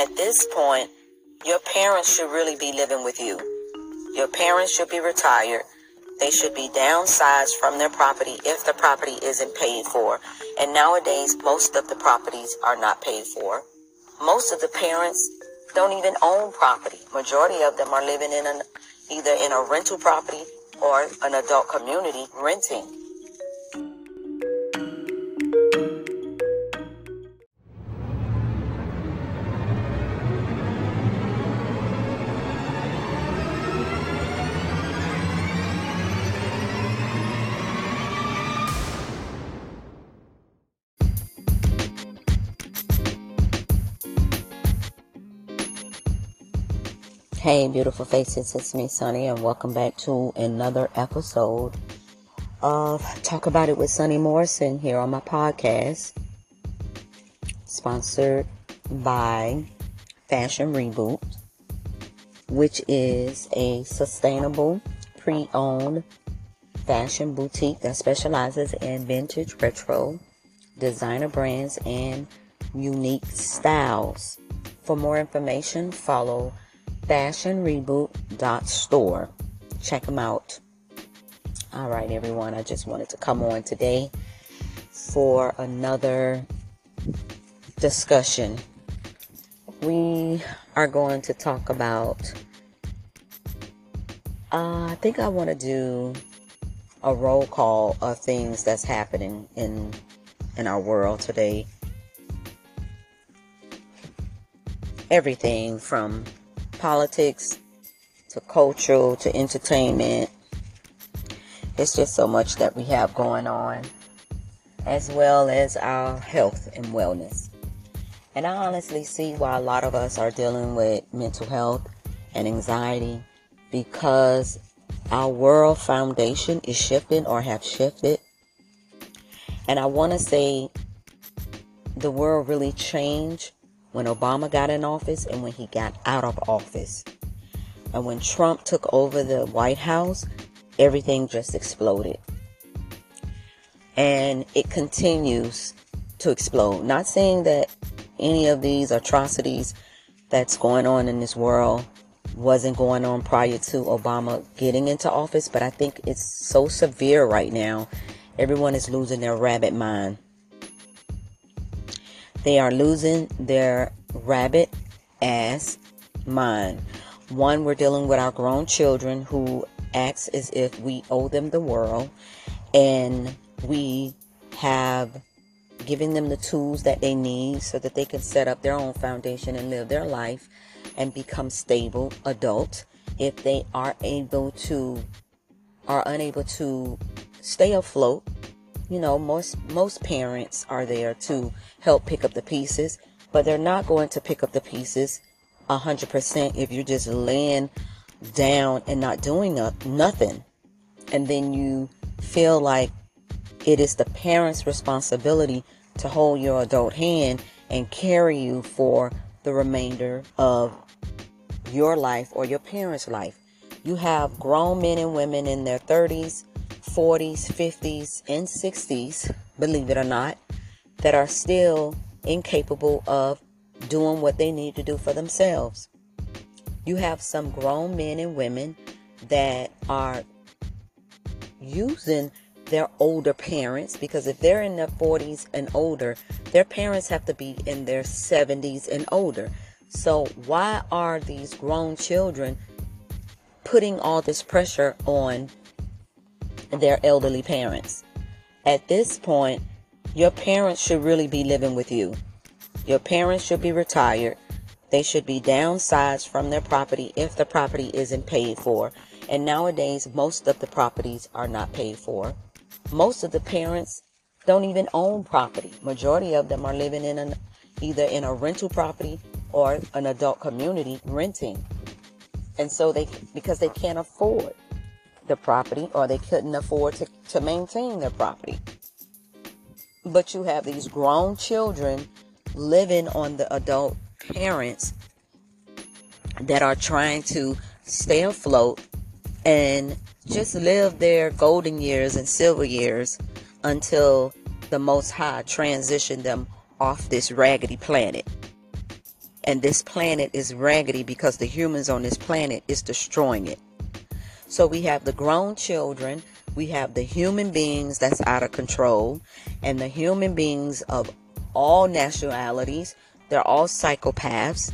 At this point, your parents should really be living with you. Your parents should be retired. They should be downsized from their property if the property isn't paid for. And nowadays, most of the properties are not paid for. Most of the parents don't even own property. Majority of them are living in an either in a rental property or an adult community renting. Hey, beautiful faces, it's me, Sunny, and welcome back to another episode of Talk About It with Sunny Morrison here on my podcast, sponsored by Fashion Reboot, which is a sustainable, pre owned fashion boutique that specializes in vintage, retro, designer brands, and unique styles. For more information, follow fashionreboot.store. Check them out. All right, everyone. I just wanted to come on today for another discussion. We are going to talk about. Uh, I think I want to do a roll call of things that's happening in in our world today. Everything from politics to cultural to entertainment. It's just so much that we have going on, as well as our health and wellness. And I honestly see why a lot of us are dealing with mental health and anxiety because our world foundation is shifting or have shifted. And I want to say the world really changed when Obama got in office and when he got out of office. And when Trump took over the White House, everything just exploded. And it continues to explode. Not saying that any of these atrocities that's going on in this world wasn't going on prior to Obama getting into office, but I think it's so severe right now. Everyone is losing their rabbit mind. They are losing their rabbit ass mind. One, we're dealing with our grown children who acts as if we owe them the world and we have given them the tools that they need so that they can set up their own foundation and live their life and become stable adults if they are able to are unable to stay afloat you know, most most parents are there to help pick up the pieces, but they're not going to pick up the pieces 100% if you're just laying down and not doing nothing. And then you feel like it is the parent's responsibility to hold your adult hand and carry you for the remainder of your life or your parents' life. You have grown men and women in their 30s 40s, 50s, and 60s, believe it or not, that are still incapable of doing what they need to do for themselves. You have some grown men and women that are using their older parents because if they're in their 40s and older, their parents have to be in their 70s and older. So, why are these grown children putting all this pressure on their elderly parents. At this point, your parents should really be living with you. Your parents should be retired. They should be downsized from their property if the property isn't paid for. And nowadays, most of the properties are not paid for. Most of the parents don't even own property. Majority of them are living in an either in a rental property or an adult community renting. And so they because they can't afford the property or they couldn't afford to, to maintain their property. But you have these grown children living on the adult parents that are trying to stay afloat and just live their golden years and silver years until the Most High transition them off this raggedy planet. And this planet is raggedy because the humans on this planet is destroying it. So we have the grown children, we have the human beings that's out of control, and the human beings of all nationalities. They're all psychopaths.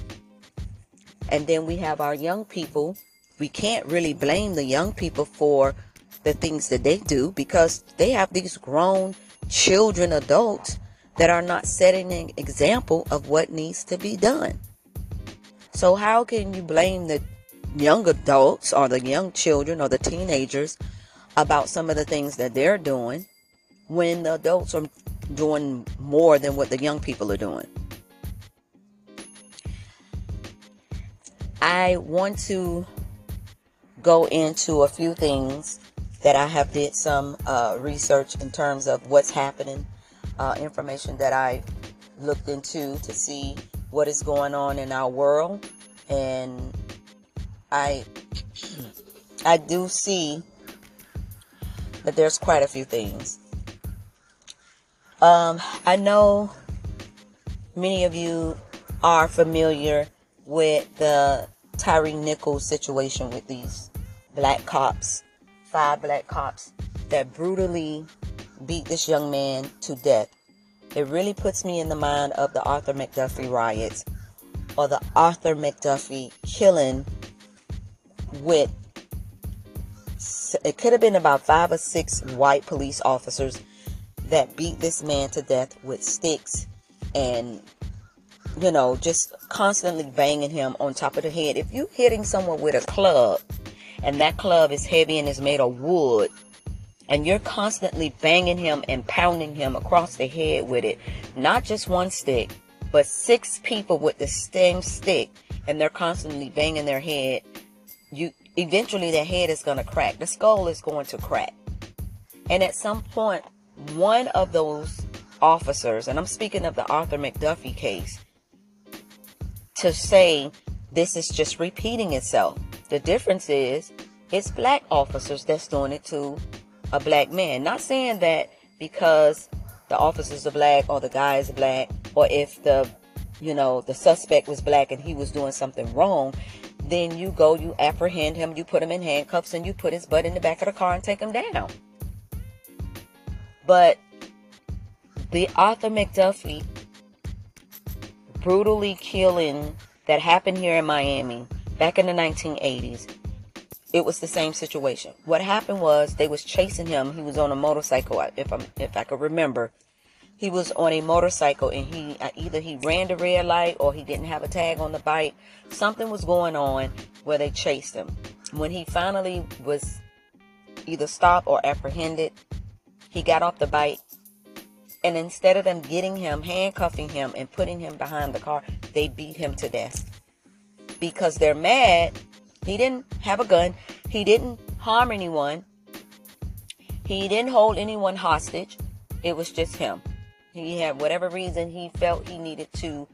And then we have our young people. We can't really blame the young people for the things that they do because they have these grown children, adults that are not setting an example of what needs to be done. So, how can you blame the young adults or the young children or the teenagers about some of the things that they're doing when the adults are doing more than what the young people are doing? I want to go into a few things that I have did some uh, research in terms of what's happening, uh, information that I looked into to see what is going on in our world, and I I do see that there's quite a few things. Um, I know many of you are familiar with the Tyre Nichols situation with these black cops, five black cops that brutally beat this young man to death. It really puts me in the mind of the Arthur McDuffie riots or the Arthur McDuffie killing with it could have been about five or six white police officers that beat this man to death with sticks and you know, just constantly banging him on top of the head. If you're hitting someone with a club and that club is heavy and is made of wood, and you're constantly banging him and pounding him across the head with it, not just one stick, but six people with the same stick, and they're constantly banging their head, you eventually their head is going to crack. The skull is going to crack. And at some point, one of those officers, and I'm speaking of the Arthur McDuffie case, to say this is just repeating itself. The difference is it's black officers that's doing it to a black man. Not saying that because the officers are black or the guy is black or if the you know the suspect was black and he was doing something wrong then you go you apprehend him you put him in handcuffs and you put his butt in the back of the car and take him down but the arthur mcduffie brutally killing that happened here in Miami back in the 1980s, it was the same situation. What happened was they was chasing him. He was on a motorcycle, if I'm if I could remember. He was on a motorcycle and he uh, either he ran the red light or he didn't have a tag on the bike. Something was going on where they chased him. When he finally was either stopped or apprehended, he got off the bike and instead of them getting him, handcuffing him, and putting him behind the car, they beat him to death. Because they're mad. He didn't have a gun. He didn't harm anyone. He didn't hold anyone hostage. It was just him. He had whatever reason he felt he needed to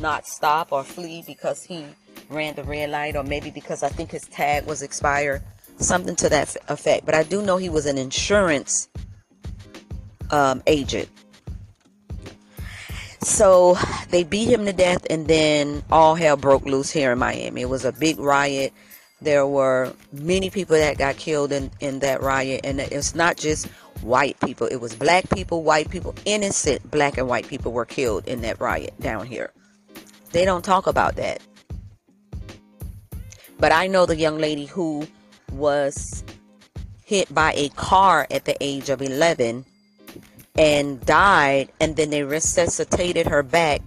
not stop or flee because he ran the red light, or maybe because I think his tag was expired. Something to that effect. But I do know he was an insurance um, agent. So they beat him to death, and then all hell broke loose here in Miami. It was a big riot. There were many people that got killed in, in that riot, and it's not just white people, it was black people, white people, innocent black and white people were killed in that riot down here. They don't talk about that. But I know the young lady who was hit by a car at the age of 11 and died and then they resuscitated her back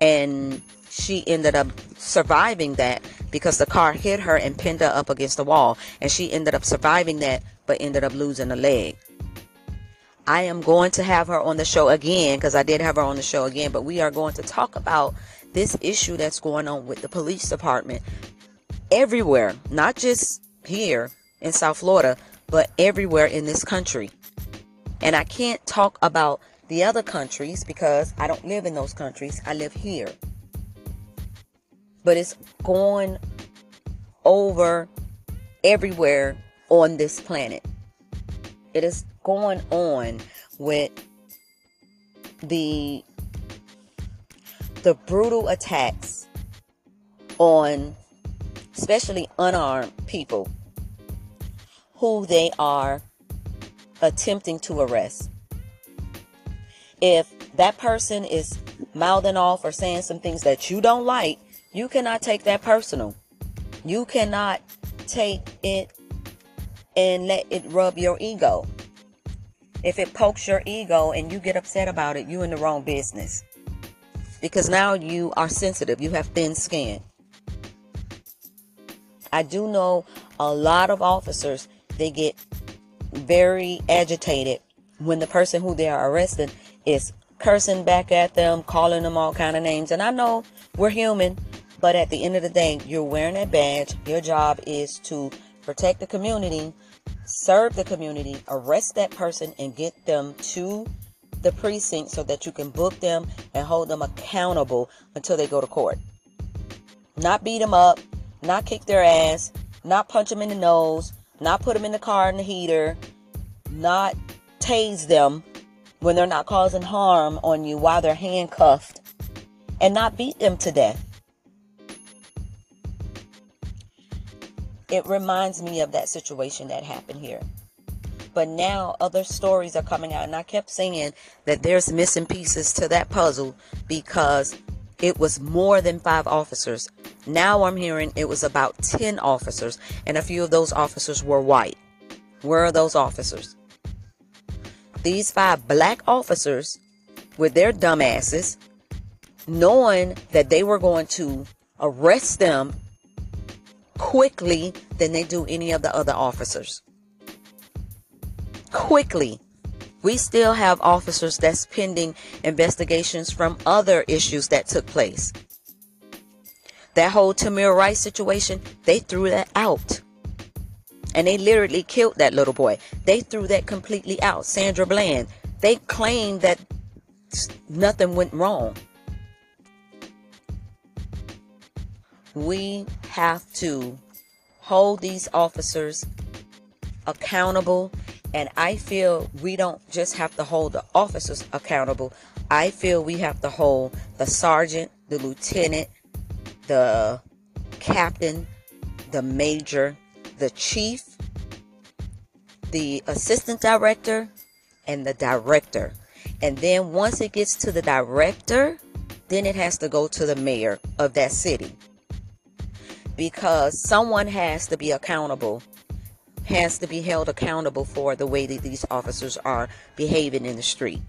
and she ended up surviving that because the car hit her and pinned her up against the wall and she ended up surviving that but ended up losing a leg i am going to have her on the show again because i did have her on the show again but we are going to talk about this issue that's going on with the police department everywhere not just here in south florida but everywhere in this country and I can't talk about the other countries because I don't live in those countries. I live here. But it's going over everywhere on this planet. It is going on with the the brutal attacks on especially unarmed people who they are attempting to arrest. If that person is mouthing off or saying some things that you don't like, you cannot take that personal. You cannot take it and let it rub your ego. If it pokes your ego and you get upset about it, you're in the wrong business. Because now you are sensitive. You have thin skin. I do know a lot of officers, they get very agitated when the person who they are arresting is cursing back at them, calling them all kind of names. And I know we're human, but at the end of the day, you're wearing that badge. Your job is to protect the community, serve the community, arrest that person, and get them to the precinct so that you can book them and hold them accountable until they go to court. Not beat them up, not kick their ass, not punch them in the nose, not put them in the car in the heater, not tase them when they're not causing harm on you while they're handcuffed, and not beat them to death. It reminds me of that situation that happened here. But now other stories are coming out, and I kept saying that there's missing pieces to that puzzle because it was more than five officers. Now I'm hearing it was about 10 officers, and a few of those officers were white. Where are those officers? These five black officers, with their dumbasses, knowing that they were going to arrest them quickly than they do any of the other officers. Quickly. We still have officers that's pending investigations from other issues that took place. That whole Tamir Rice situation, they threw that out. And they literally killed that little boy. They threw that completely out. Sandra Bland, they claimed that nothing went wrong. We have to hold these officers accountable. And I feel we don't just have to hold the officers accountable. I feel we have to hold the sergeant, the lieutenant, the captain, the major, the chief, the assistant director, and the director. And then once it gets to the director, then it has to go to the mayor of that city. Because someone has to be accountable, has to be held accountable for the way that these officers are behaving in the street.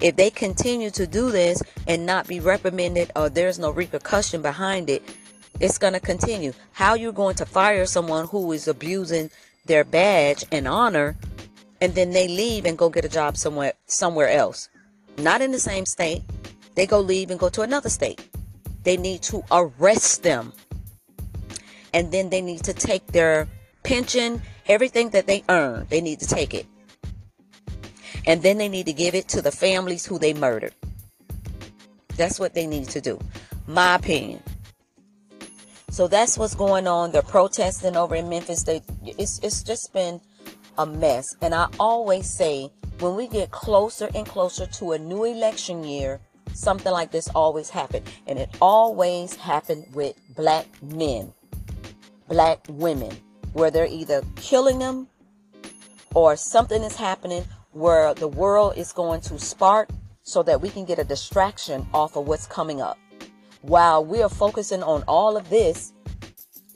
If they continue to do this and not be reprimanded or there's no repercussion behind it, it's going to continue. How you're going to fire someone who is abusing their badge and honor and then they leave and go get a job somewhere somewhere else. Not in the same state. They go leave and go to another state. They need to arrest them. And then they need to take their pension, everything that they earn, they need to take it. And then they need to give it to the families who they murdered. That's what they need to do. My opinion. So that's what's going on. They're protesting over in Memphis. They it's it's just been a mess. And I always say when we get closer and closer to a new election year, something like this always happens. And it always happened with black men, black women, where they're either killing them or something is happening where the world is going to spark so that we can get a distraction off of what's coming up. While we are focusing on all of this,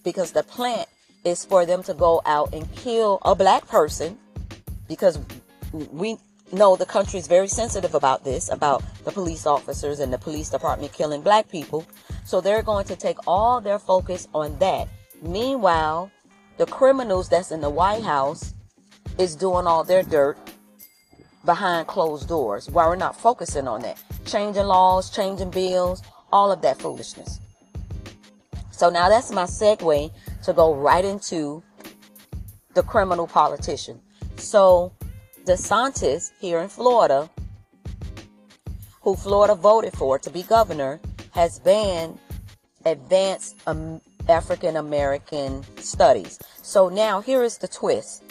because the plant is for them to go out and kill a black person, because we know the country is very sensitive about this, about the police officers and the police department killing black people. So they're going to take all their focus on that. Meanwhile, the criminals that's in the White House is doing all their dirt behind closed doors while we're not focusing on that. Changing laws, changing bills, all of that foolishness. So now that's my segue to go right into the criminal politician. So DeSantis here in Florida, who Florida voted for to be governor, has banned advanced um, African American studies. So now here is the twist.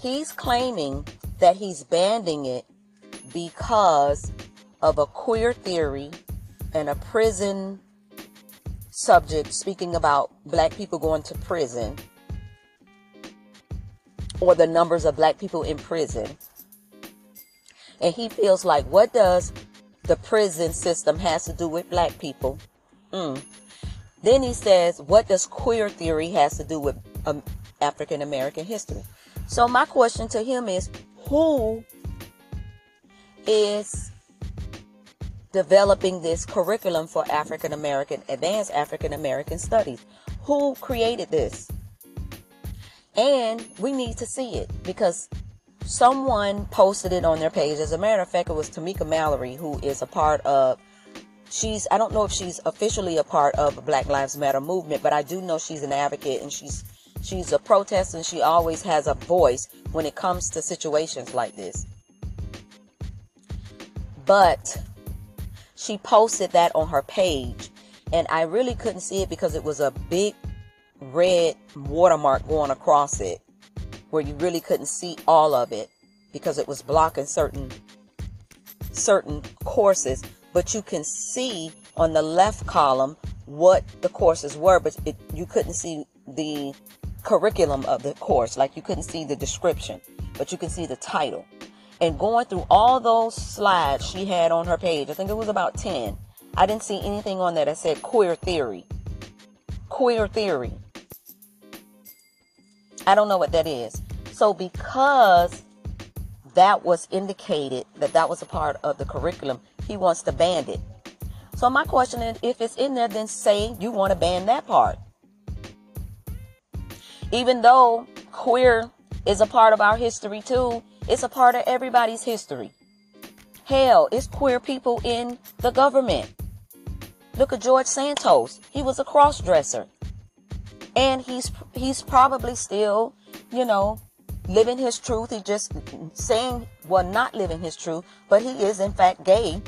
He's claiming that he's banning it because of a queer theory and a prison subject speaking about black people going to prison or the numbers of black people in prison. And he feels like, what does the prison system has to do with black people? Mm. Then he says, what does queer theory has to do with um, African American history? So my question to him is, who is developing this curriculum for African American, advanced African American studies? Who created this? And we need to see it because someone posted it on their page. As a matter of fact, it was Tamika Mallory, who is a part of, she's, I don't know if she's officially a part of Black Lives Matter movement, but I do know she's an advocate and she's, she's a protester and she always has a voice when it comes to situations like this. But she posted that on her page and I really couldn't see it because it was a big red watermark going across it where you really couldn't see all of it because it was blocking certain certain courses but you can see on the left column what the courses were but it, you couldn't see the curriculum of the course. Like you couldn't see the description but you can see the title. And going through all those slides she had on her page i think it was about 10 i didn't see anything on there that said queer theory. Queer theory. I don't know what that is. So because that was indicated that that was a part of the curriculum, he wants to ban it. So my question is, if it's in there, then say you want to ban that part. Even though queer is a part of our history too, it's a part of everybody's history. Hell, it's queer people in the government. Look at George Santos. He was a cross dresser and he's he's probably still, you know, living his truth. He just saying, well, not living his truth, but he is in fact gay.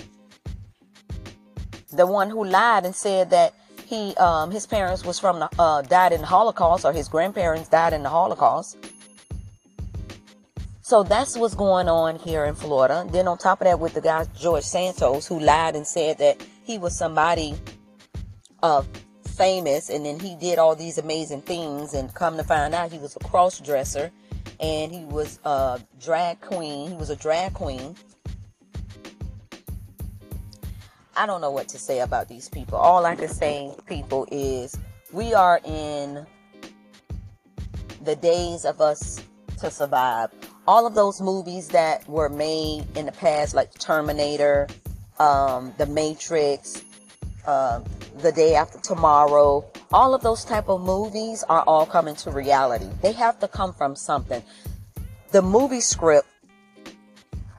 The one who lied and said that he um, his parents was from the, uh, died in the Holocaust or his grandparents died in the Holocaust. So that's what's going on here in Florida. Then on top of that, with the guy George Santos who lied and said that he was somebody of famous and then he did all these amazing things and come to find out he was a cross dresser and he was a drag queen he was a drag queen i don't know what to say about these people. All i can say people is we are in the days of us to survive. All of those movies that were made in the past like terminator um, the matrix um, the day after tomorrow all of those type of movies are all coming to reality. They have to come from something. The movie script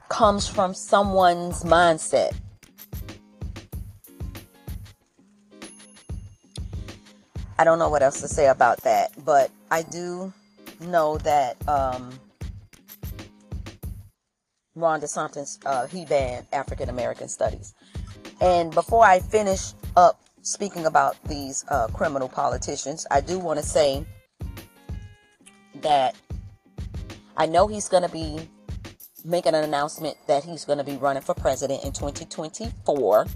comes from someone's mindset i don't know what else to say about that but i do know that um, desantis uh, he banned african american studies. And before i finish up speaking about these uh, criminal politicians, I do want to say that I know he's going to be making an announcement that he's going to be running for president in 2024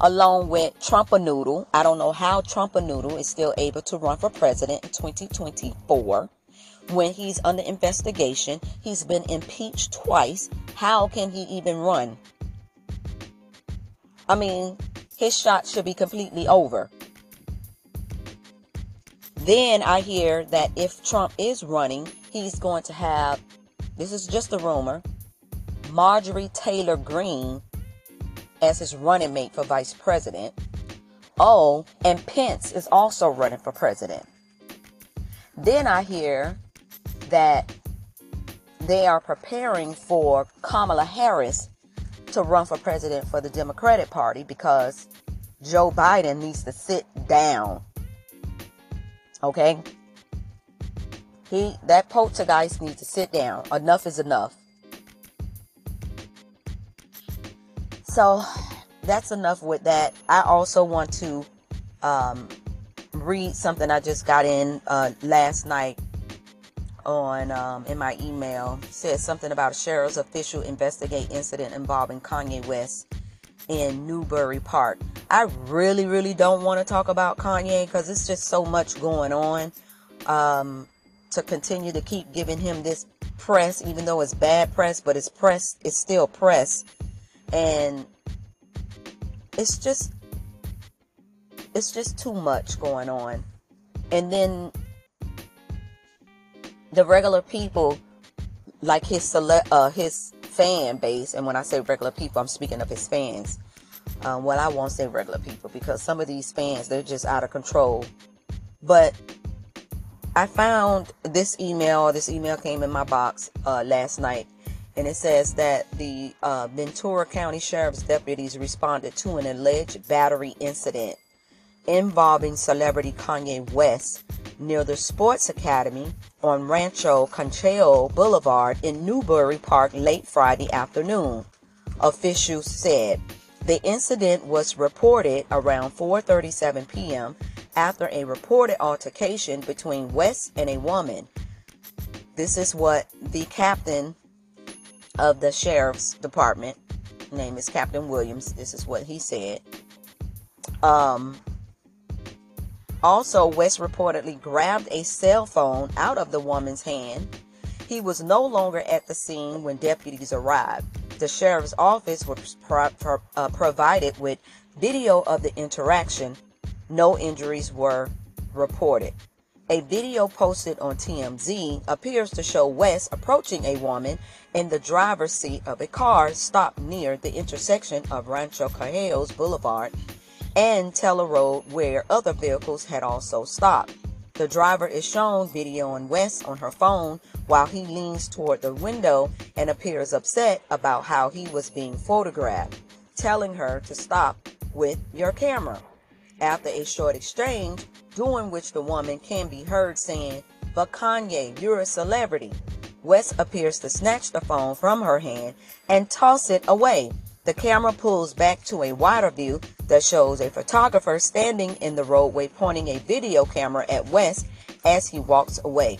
along with Trumpanoodle. I don't know how Trumpanoodle is still able to run for president in 2024 when he's under investigation. He's been impeached twice. How can he even run? I mean, his shot should be completely over. Then I hear that if Trump is running, he's going to have, this is just a rumor, Marjorie Taylor Greene as his running mate for vice president. Oh, and Pence is also running for president. Then I hear that they are preparing for Kamala Harris to run for president for the Democratic Party because Joe Biden needs to sit down. Okay? He that poltergeist needs to sit down. Enough is enough. So that's enough with that. I also want to um, read something I just got in uh, last night on um, in my email said something about sheriff's official investigate incident involving Kanye West in Newbury Park. I really, really don't want to talk about Kanye because it's just so much going on. Um, to continue to keep giving him this press, even though it's bad press, but it's press, it's still press. And it's just, it's just too much going on. And then the regular people, like his select, uh, his fan base, and when I say regular people, I'm speaking of his fans. Um, well, I won't say regular people because some of these fans, they're just out of control. But I found this email. This email came in my box uh, last night, and it says that the uh, Ventura County Sheriff's deputies responded to an alleged battery incident involving celebrity Kanye West near the Sports Academy on Rancho Conejo Boulevard in Newbury Park late Friday afternoon. Officials said the incident was reported around 4:37 p.m. after a reported altercation between West and a woman. This is what the captain of the sheriff's department, name is Captain Williams. This is what he said. Um, also, West reportedly grabbed a cell phone out of the woman's hand. He was no longer at the scene when deputies arrived. The sheriff's office was pro- pro- uh, provided with video of the interaction. No injuries were reported. A video posted on TMZ appears to show West approaching a woman in the driver's seat of a car stopped near the intersection of Rancho Conejo Boulevard and Teller Road, where other vehicles had also stopped. The driver is shown videoing West on her phone while he leans toward the window and appears upset about how he was being photographed, telling her to stop with your camera. After a short exchange, during which the woman can be heard saying, But Kanye, you're a celebrity. West appears to snatch the phone from her hand and toss it away. The camera pulls back to a wider view that shows a photographer standing in the roadway pointing a video camera at West as he walks away.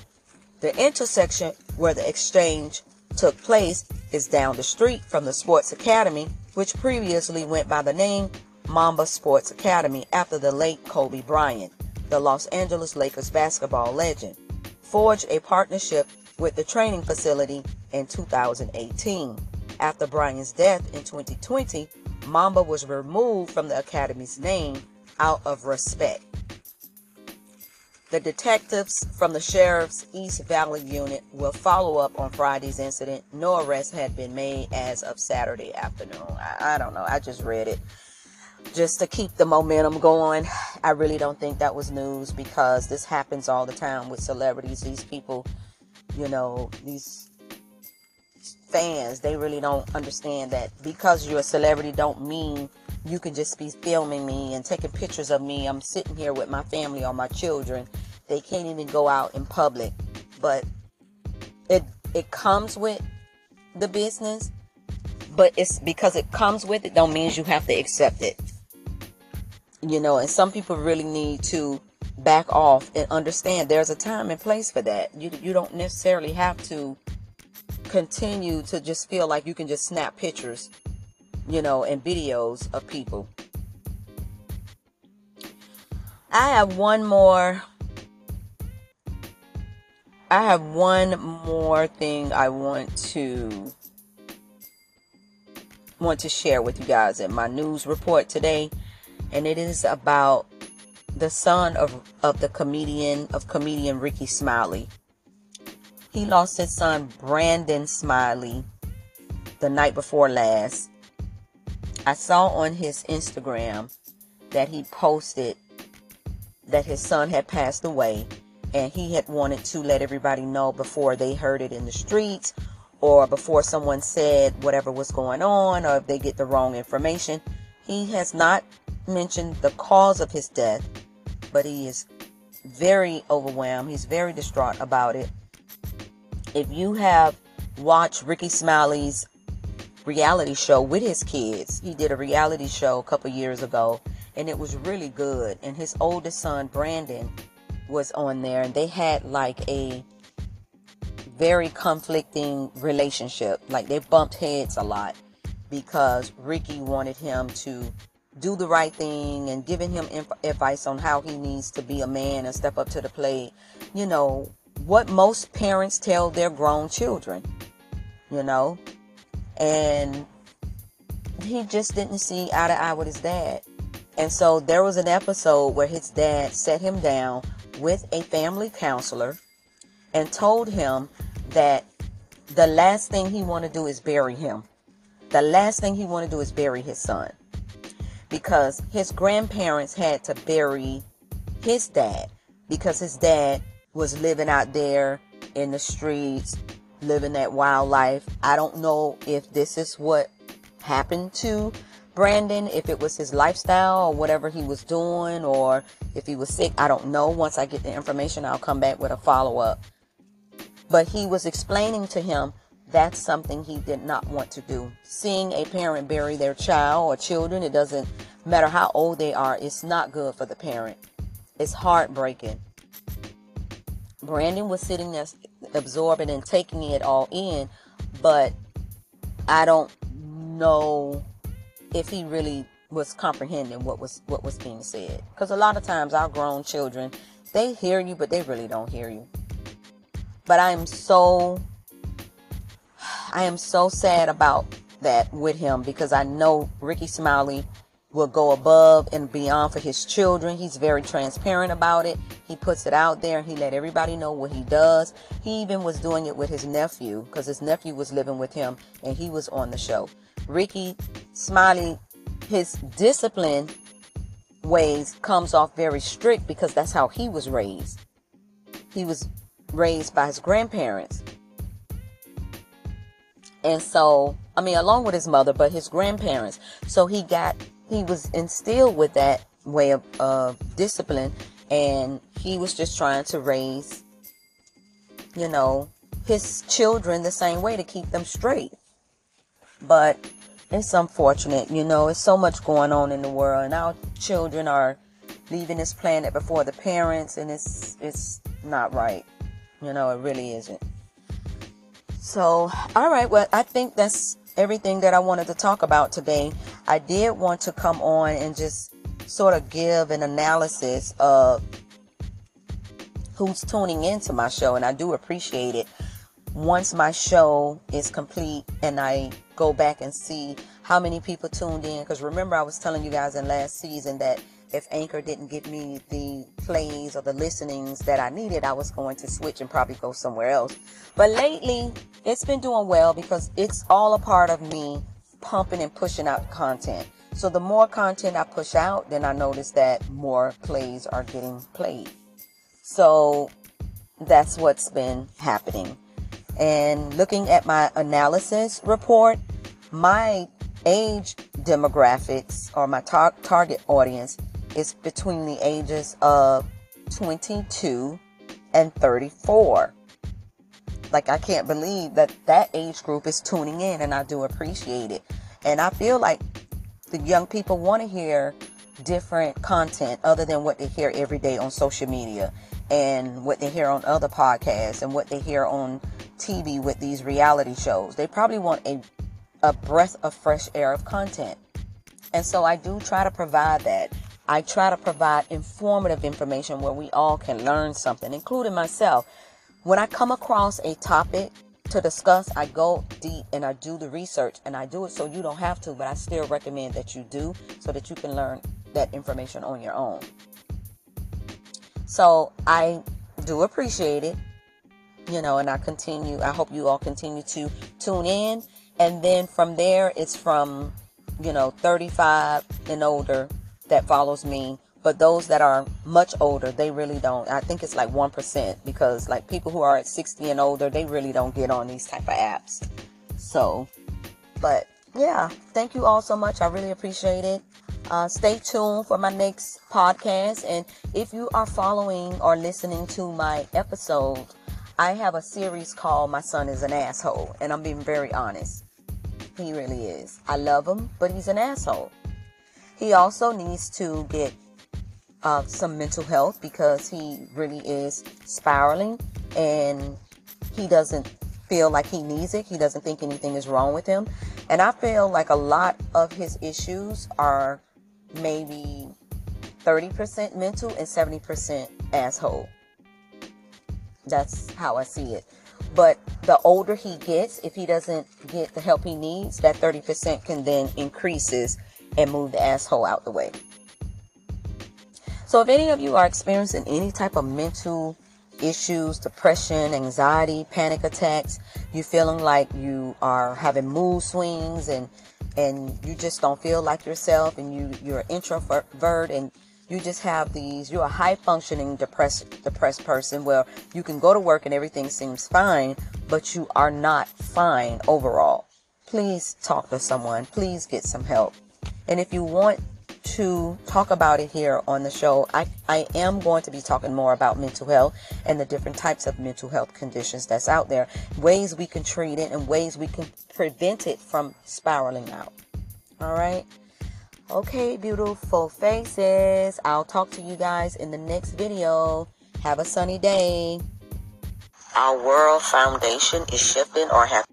The intersection where the exchange took place is down the street from the Sports Academy, which previously went by the name Mamba Sports Academy after the late Kobe Bryant, the Los Angeles Lakers basketball legend, forged a partnership with the training facility in 2018. After Bryant's death in 2020, Mamba was removed from the Academy's name out of respect. The detectives from the Sheriff's East Valley unit will follow up on Friday's incident. No arrests had been made as of Saturday afternoon. I, I don't know. I just read it just to keep the momentum going. I really don't think that was news because this happens all the time with celebrities. These people, you know, these fans, they really don't understand that because you're a celebrity don't mean you can just be filming me and taking pictures of me. I'm sitting here with my family or my children. They can't even go out in public. But it it comes with the business, but it's because it comes with it don't mean you have to accept it. You know, and some people really need to back off and understand there's a time and place for that. You you don't necessarily have to continue to just feel like you can just snap pictures, you know, and videos of people. I have one more I have one more thing I want to want to share with you guys in my news report today and it is about the son of of the comedian of comedian Rickey Smiley. He lost his son Brandon Smiley the night before last. I saw on his Instagram that he posted that his son had passed away and he had wanted to let everybody know before they heard it in the streets or before someone said whatever was going on or if they get the wrong information. He has not mentioned the cause of his death, but he is very overwhelmed. He's very distraught about it if you have watched Rickey Smiley's reality show with his kids, he did a reality show a couple years ago and it was really good. And his oldest son, Brandon, was on there and they had like a very conflicting relationship. Like they bumped heads a lot because Rickey wanted him to do the right thing and giving him inf- advice on how he needs to be a man and step up to the plate. You know, what most parents tell their grown children, you know, and he just didn't see eye to eye with his dad. And so there was an episode where his dad set him down with a family counselor and told him that the last thing he want to do is bury him. The last thing he want to do is bury his son. Because his grandparents had to bury his dad because his dad was living out there in the streets, living that wild life. I don't know if this is what happened to Brandon, if it was his lifestyle or whatever he was doing, or if he was sick. I don't know. Once I get the information, I'll come back with a follow up. But he was explaining to him that's something he did not want to do. Seeing a parent bury their child or children, it doesn't matter how old they are, it's not good for the parent. It's heartbreaking. Brandon was sitting there absorbing and taking it all in, but I don't know if he really was comprehending what was what was being said. Because a lot of times our grown children, they hear you, but they really don't hear you. But I am so I am so sad about that with him because I know Rickey Smiley will go above and beyond for his children. He's very transparent about it. He puts it out there. He let everybody know what he does. He even was doing it with his nephew because his nephew was living with him and he was on the show. Rickey Smiley, his discipline ways comes off very strict because that's how he was raised. He was raised by his grandparents. And so, I mean, along with his mother, but his grandparents. So he got he was instilled with that way of, of discipline. And he was just trying to raise you know his children the same way to keep them straight. But it's unfortunate you know it's so much going on in the world. And our children are leaving this planet before the parents and it's it's not right. You know it really isn't so all right well i think that's everything that I wanted to talk about today. I did want to come on and just sort of give an analysis of who's tuning into my show, and I do appreciate it. Once my show is complete and I go back and see how many people tuned in, because remember, I was telling you guys in last season that if Anchor didn't give me the plays or the listenings that I needed, I was going to switch and probably go somewhere else. But lately, it's been doing well because it's all a part of me pumping and pushing out content. So the more content I push out, then I notice that more plays are getting played. So that's what's been happening. And looking at my analysis report, my age demographics or my tar- target audience is between the ages of 22 and 34. Like, I can't believe that that age group is tuning in, and I do appreciate it. And I feel like the young people want to hear different content other than what they hear every day on social media and what they hear on other podcasts and what they hear on TV with these reality shows. They probably want a, a breath of fresh air of content. And so I do try to provide that. I try to provide informative information where we all can learn something, including myself. When I come across a topic to discuss, I go deep and I do the research and I do it so you don't have to, but I still recommend that you do so that you can learn that information on your own. So I do appreciate it, you know, and I continue. I hope you all continue to tune in. And then from there, it's from, you know, 35 and older that follows me but those that are much older they really don't. I think it's like 1% because like people who are at 60 and older they really don't get on these type of apps. So but yeah thank you all so much. I really appreciate it. Uh, stay tuned for my next podcast. And if you are following or listening to my episode i have a series called my son is an asshole. And i'm being very honest. He really is. I love him but he's an asshole he also needs to get uh, some mental health because he really is spiraling and he doesn't feel like he needs it. He doesn't think anything is wrong with him. And I feel like a lot of his issues are maybe 30% mental and 70% asshole. That's how I see it. But the older he gets, if he doesn't get the help he needs, that 30% can then increases and move the asshole out the way. So if any of you are experiencing any type of mental issues, depression, anxiety, panic attacks, you feeling like you are having mood swings and and you just don't feel like yourself and you you're an introvert and you just have these you're a high functioning depressed depressed person where you can go to work and everything seems fine but you are not fine overall. Please talk to someone. Please get some help and if you want to talk about it here on the show i i am going to be talking more about mental health and the different types of mental health conditions that's out there ways we can treat it and ways we can prevent it from spiraling out all right Okay, beautiful faces. I'll talk to you guys in the next video. Have a sunny day. Our world foundation is shifting or have